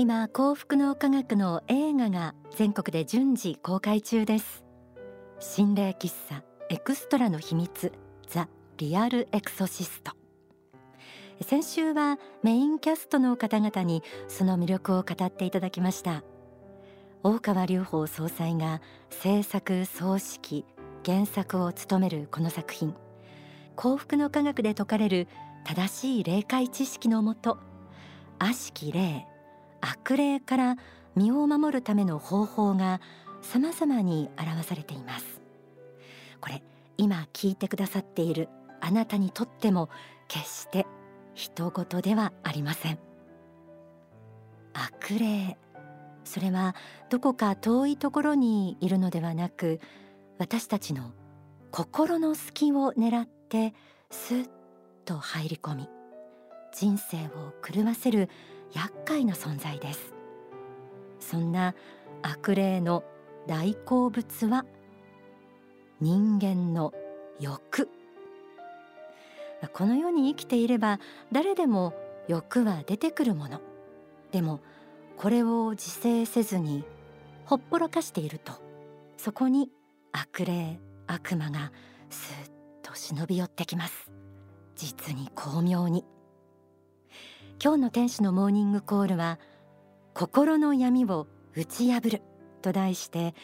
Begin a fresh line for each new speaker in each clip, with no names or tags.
今幸福の科学の映画が全国で順次公開中です。心霊喫茶エクストラの秘密ザ・リアルエクソシスト。先週はメインキャストの方々にその魅力を語っていただきました。大川隆法総裁が制作総指揮原作を務めるこの作品。幸福の科学で説かれる正しい霊界知識のもと悪しき霊悪霊から身を守るための方法が様々に表されています。これ今聞いてくださっているあなたにとっても決して人事ではありません。悪霊。それはどこか遠いところにいるのではなく私たちの心の隙を狙ってスッと入り込み人生を狂わせる厄介な存在です。そんな悪霊の大好物は人間の欲。この世に生きていれば誰でも欲は出てくるもの。でもこれを自制せずにほっぽらかしているとそこに悪霊悪魔がスーッと忍び寄ってきます。実に巧妙に。今日の天使のモーニングコールは心の闇を打ち破ると題して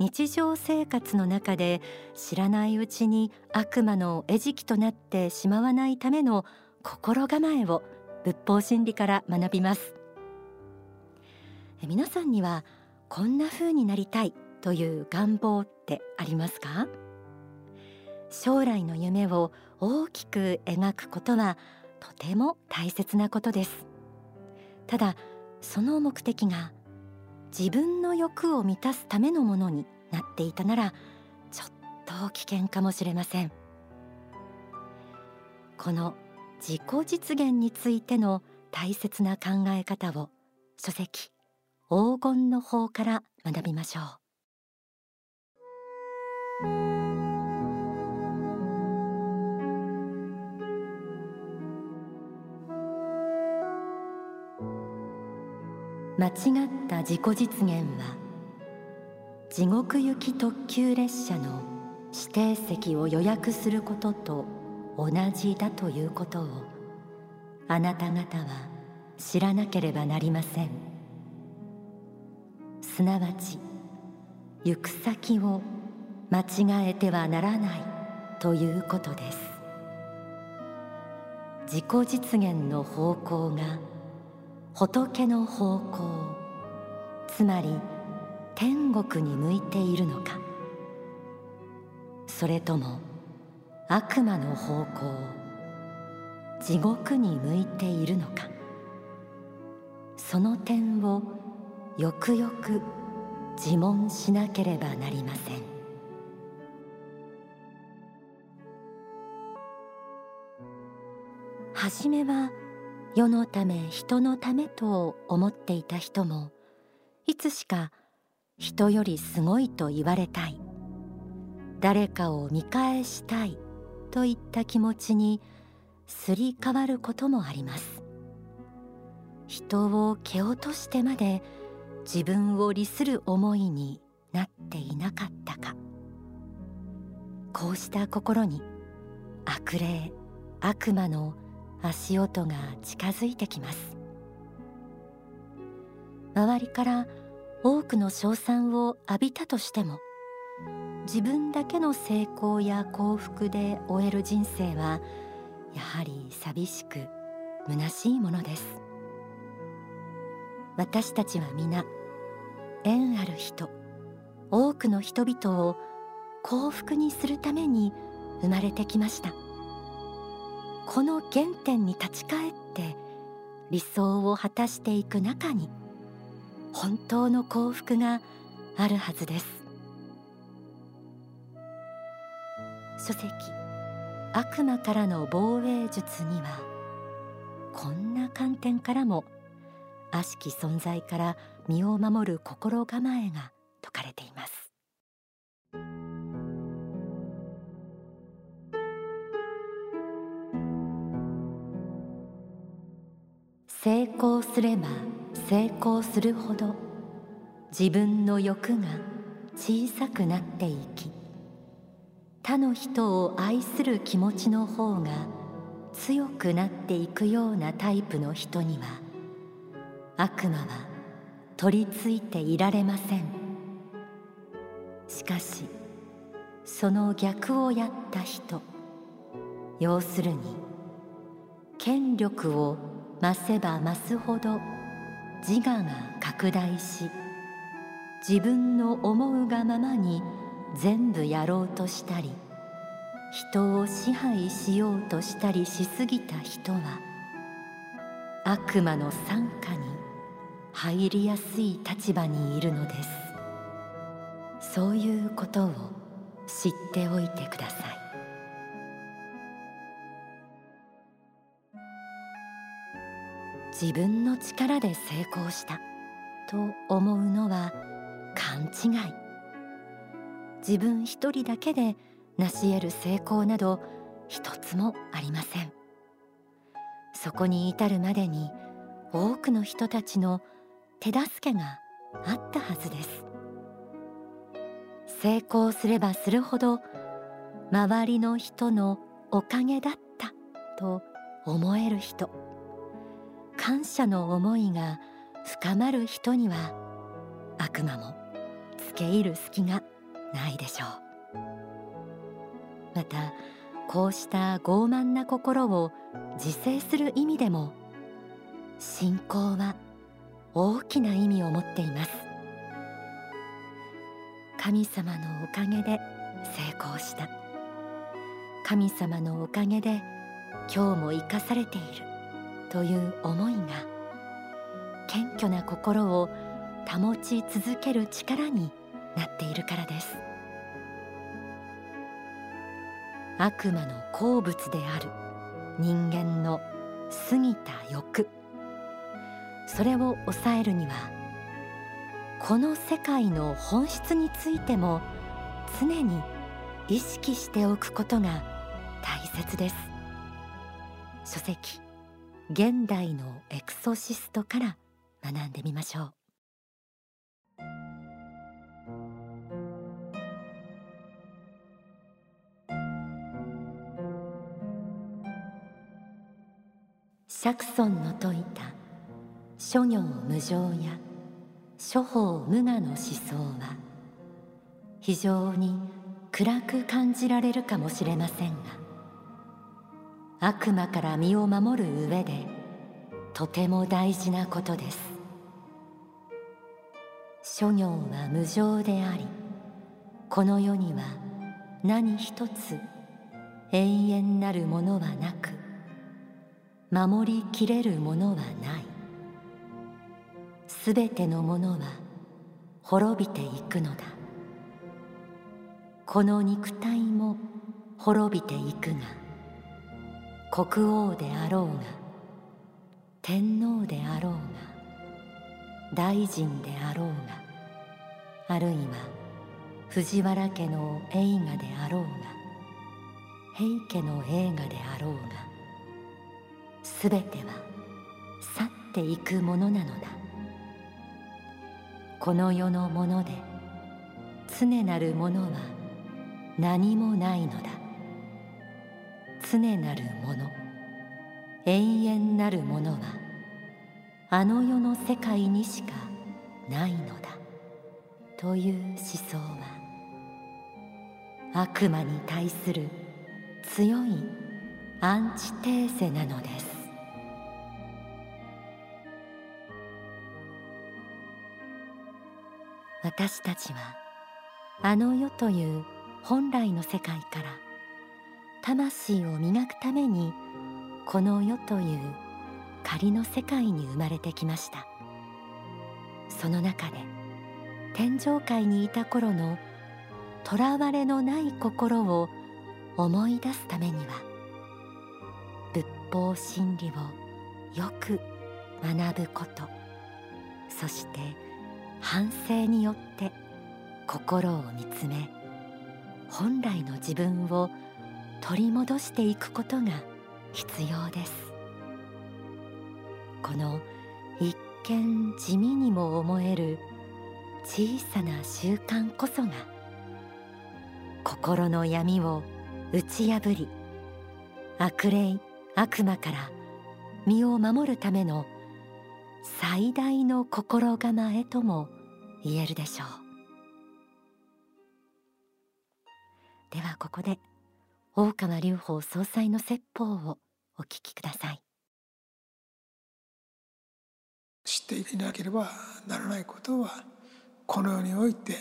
日常生活の中で知らないうちに悪魔の餌食となってしまわないための心構えを仏法真理から学びます。皆さんにはこんな風になりたいという願望ってありますか？将来の夢を大きく描くことはとても大切なことです。ただその目的が自分の欲を満たすためのものになっていたならちょっと危険かもしれません。この自己実現についての大切な考え方を書籍黄金の法から学びましょう。間違った自己実現は地獄行き特急列車の指定席を予約することと同じだということをあなた方は知らなければなりません。すなわち行く先を間違えてはならないということです。自己実現の方向が仏の方向つまり天国に向いているのか。それとも悪魔の方向地獄に向いているのか。その点をよくよく自問しなければなりません。はじめは世のため人のためと思っていた人もいつしか人よりすごいと言われたい。誰かを見返したいといった気持ちにすり替わることもあります。人を蹴落としてまで自分を利する思いになっていなかったか。こうした心に悪霊悪魔の足音が近づいてきます。周りから多くの称賛を浴びたとしても自分だけの成功や幸福で終える人生はやはり寂しく虚しいものです。私たちは皆縁ある人多くの人々を幸福にするために生まれてきました。この原点に立ち返って理想を果たしていく中に本当の幸福があるはずです。書籍悪魔からの防衛術にはこんな観点からも悪しき存在から身を守る心構えが説かれています。成功すれば成功するほど自分の欲が小さくなっていき他の人を愛する気持ちの方が強くなっていくようなタイプの人には悪魔は取り付いていられません。しかしその逆をやった人要するに権力を増せば増すほど自我が拡大し自分の思うがままに全部やろうとしたり人を支配しようとしたりしすぎた人は悪魔の傘下に入りやすい立場にいるのです。そういうことを知っておいてください。自分の力で成功した。と思うのは勘違い。自分一人だけで成し得る成功など一つもありません。そこに至るまでに多くの人たちの手助けがあったはずです。成功すればするほど周りの人のおかげだったと思える人。感謝の思いが深まる人には悪魔も付け入る隙がないでしょう。またこうした傲慢な心を自制する意味でも信仰は大きな意味を持っています。神様のおかげで成功した。神様のおかげで今日も生かされている。という思いが謙虚な心を保ち続ける力になっているからです。悪魔の好物である。人間の過ぎた欲。それを抑えるにはこの世界の本質についても常に意識しておくことが大切です。書籍現代のエクソシストから学んでみましょう。釈尊の説いた諸行無常や諸法無我の思想は非常に暗く感じられるかもしれませんが悪魔から身を守る上でとても大事なことです。諸行は無常でありこの世には何一つ永遠なるものはなく守りきれるものはない。すべてのものは滅びていくのだ。この肉体も滅びていくが国王であろうが天皇であろうが大臣であろうがあるいは藤原家の映画であろうが平家の映画であろうがすべては去っていくものなのだ。この世のもので常なるものは何もないのだ。常なるもの。永遠なるものはあの世の世界にしかないのだ。という思想は。悪魔に対する強いアンチテーゼなのです。私たちはあの世という本来の世界から魂を磨くためにこの世という仮の世界に生まれてきました。その中で天上界にいた頃のとらわれのない心を思い出すためには仏法真理をよく学ぶことそして反省によって心を見つめ本来の自分を取り戻していくことが必要です。この一見地味にも思える小さな習慣こそが心の闇を打ち破り悪霊悪魔から身を守るための最大の心構えとも言えるでしょう。ではここで大川隆法総裁の説法をお聞きください。
知っていなければならないことはこの世において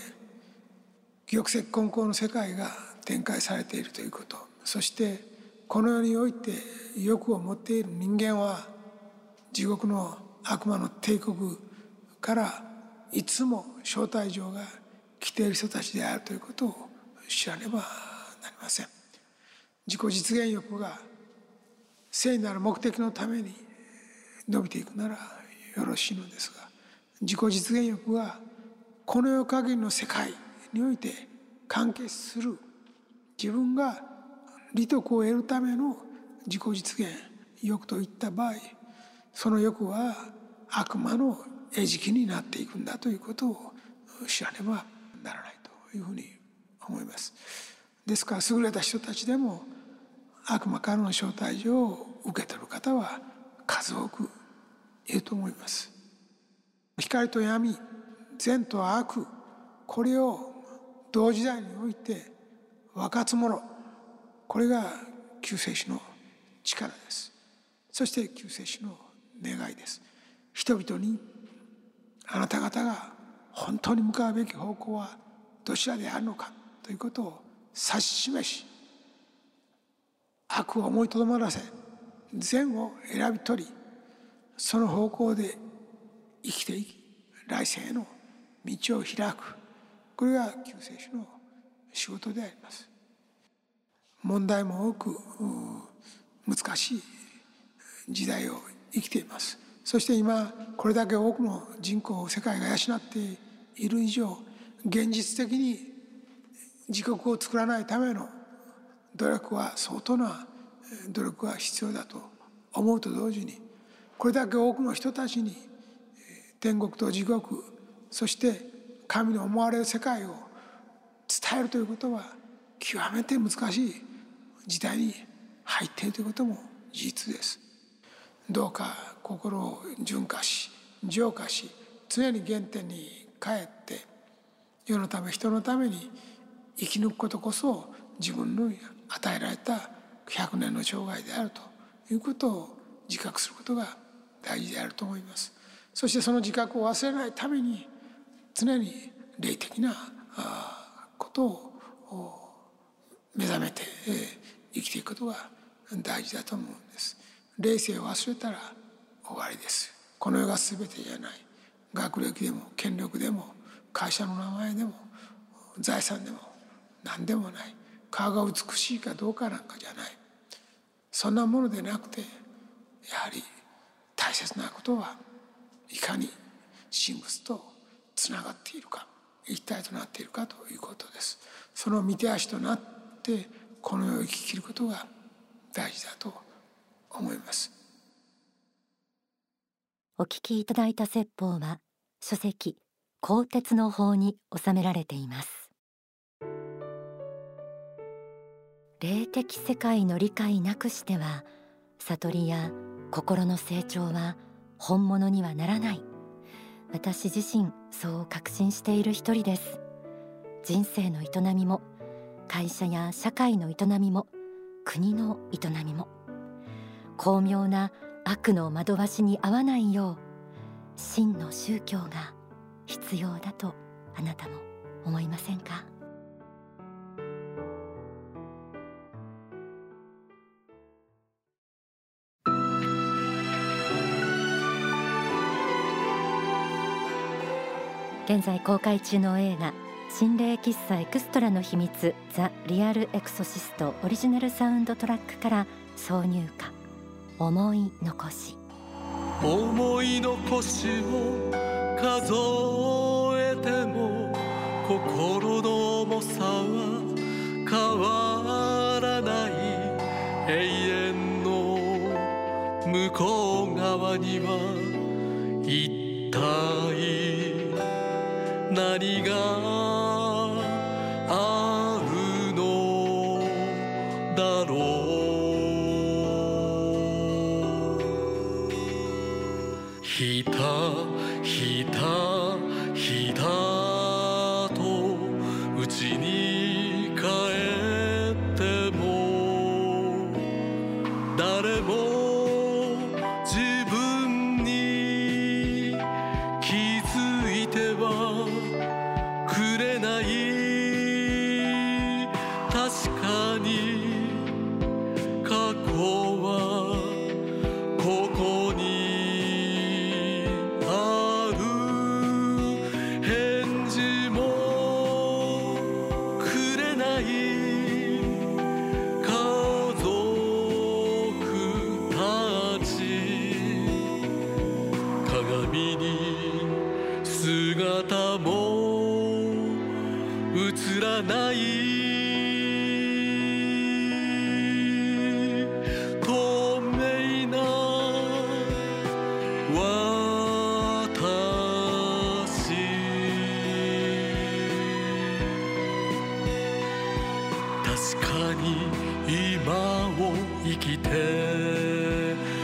玉石混交の世界が展開されているということそしてこの世において欲を持っている人間は地獄の悪魔の帝国からいつも招待状が来ている人たちであるということを知らねばなりません。自己実現欲が聖なる目的のために伸びていくならよろしいのですが自己実現欲がこの世限りの世界において関係する自分が利得を得るための自己実現欲といった場合その欲は悪魔の餌食になっていくんだということを知らねばならないというふうに思います。ですから優れた人たちでも悪魔からの招待状を受け取る方は数多くいると思います。光と闇善と悪これを同時代において分かつものこれが救世主の力ですそして救世主の願いです人々にあなた方が本当に向かうべき方向はどちらであるのかということを指し示し悪を思いとどまらせ善を選び取りその方向で生きていき来世への道を開く。これが救世主の仕事であります。問題も多く難しい時代を生きています。そして今これだけ多くの人口を世界が養っている以上現実的に自国を作らないための努力は相当な努力が必要だと思うと同時にこれだけ多くの人たちに天国と地獄そして神の思われる世界を伝えるということは極めて難しい時代に入っているということも事実です。どうか心を純化し浄化し常に原点に帰って世のため人のために生き抜くことこそ自分の与えられた100年の生涯であるということを自覚することが大事であると思います。そしてその自覚を忘れないために常に霊的なことを目覚めて生きていくことが大事だと思うんです。霊性を忘れたら終わりです。この世が全てじゃない。学歴でも権力でも会社の名前でも財産でも何でもない。顔が美しいかどうかなんかじゃない。そんなものでなくてやはり大切なことはいかに神仏とつながっているか一体となっているかということです。その見て足となってこの世を生き切ることが大事だと思います。
お聞きいただいた説法は書籍鋼鉄の法に収められています。霊的世界の理解なくしては悟りや心の成長は本物にはならない。私自身そう確信している一人です。人生の営みも会社や社会の営みも国の営みも。巧妙な悪の惑わしに合わないよう真の宗教が必要だとあなたも思いませんか？現在公開中の映画心霊喫茶エクストラの秘密ザ・リアル・エクソシストオリジナルサウンドトラックから挿入歌。思い残し。
思い残しを数えても心の重さは変わらない永遠の向こう側には一体何がに今を生きて。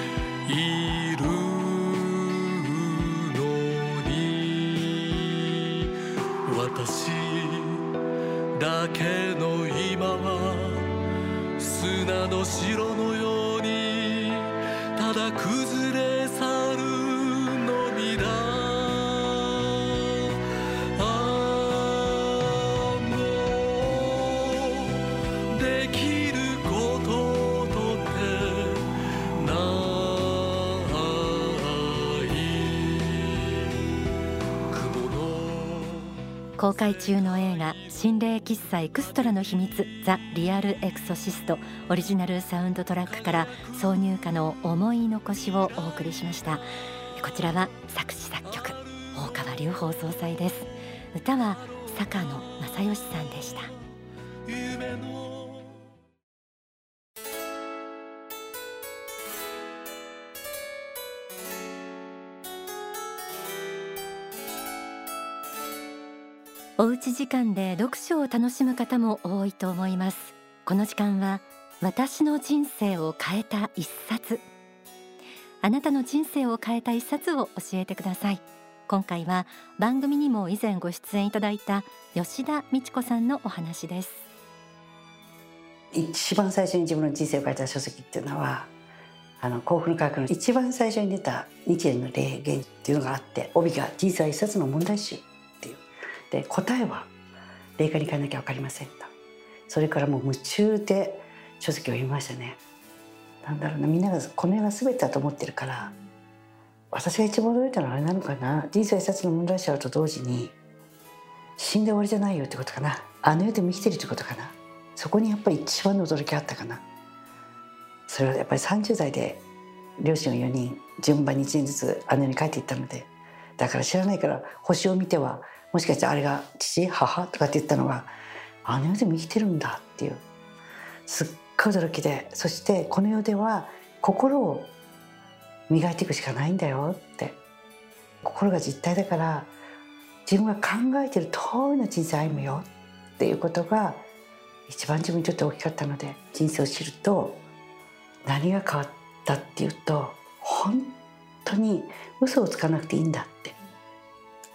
公開中の映画心霊喫茶エクストラの秘密ザ・リアル・エクソシストオリジナルサウンドトラックから挿入歌の思い残しをお送りしました。こちらは作詞作曲大川隆法総裁です。歌は坂野正義さんでした。おうち時間で読書を楽しむ方も多いと思います。この時間は私の人生を変えた一冊。あなたの人生を変えた一冊を教えてください。今回は番組にも以前ご出演いただいた吉田美智子さんのお話です。
一番最初に自分の人生を変えた書籍っていうのはあの幸福の科学の一番最初に出た日蓮の霊言っていうのがあって帯が「人生は一冊の問題集」で答えは霊界に変えなきゃ分かりませんと。それからもう夢中で書籍を読みましたね。なんだろうなみんながこの世が全てだと思ってるから私が一番驚いたのはあれなのかな。人生一冊の問題集と同時に死んで終わりじゃないよってことかな。あの世でも生きてるってことかな。そこにやっぱり一番の驚きあったかな。それはやっぱり30代で両親が4人順番に1年ずつ姉に帰っていったのでだから知らないから星を見てはもしかしてあれが父母とかって言ったのがあの世でも生きてるんだっていう。すっごい驚きでそしてこの世では心を磨いていくしかないんだよって。心が実体だから自分が考えてる通りの人生を歩むよっていうことが一番自分にとって大きかったので人生を知ると何が変わったっていうと本当に嘘をつかなくていいんだって。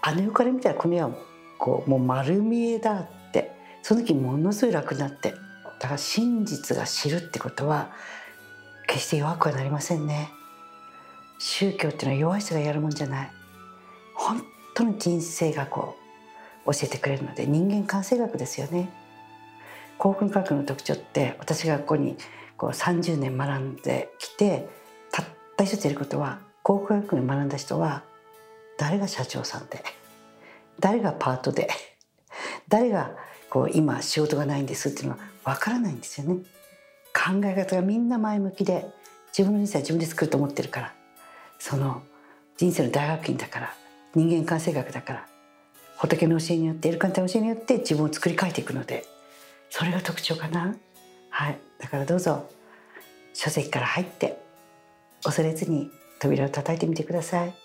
あの世から見たらこの世はこうもう丸見えだって。その時ものすごい楽になって。だから真実が知るってことは決して弱くはなりませんね。宗教っていうのは弱い人がやるもんじゃない。本当の人生学を教えてくれるので人間関係学ですよね。幸福科学の特徴って私がここにこう30年学んできてたった一つやることは幸福学に学んだ人は誰が社長さんで誰がパートで誰がこう今仕事がないんですっていうのは分からないんですよね。考え方がみんな前向きで自分の人生は自分で作ると思ってるから。その人生の大学院だから人間関係学だから仏の教えによってエルカンタの教えによって自分を作り変えていくのでそれが特徴かな。はい。だからどうぞ書籍から入って恐れずに扉を叩いてみてください。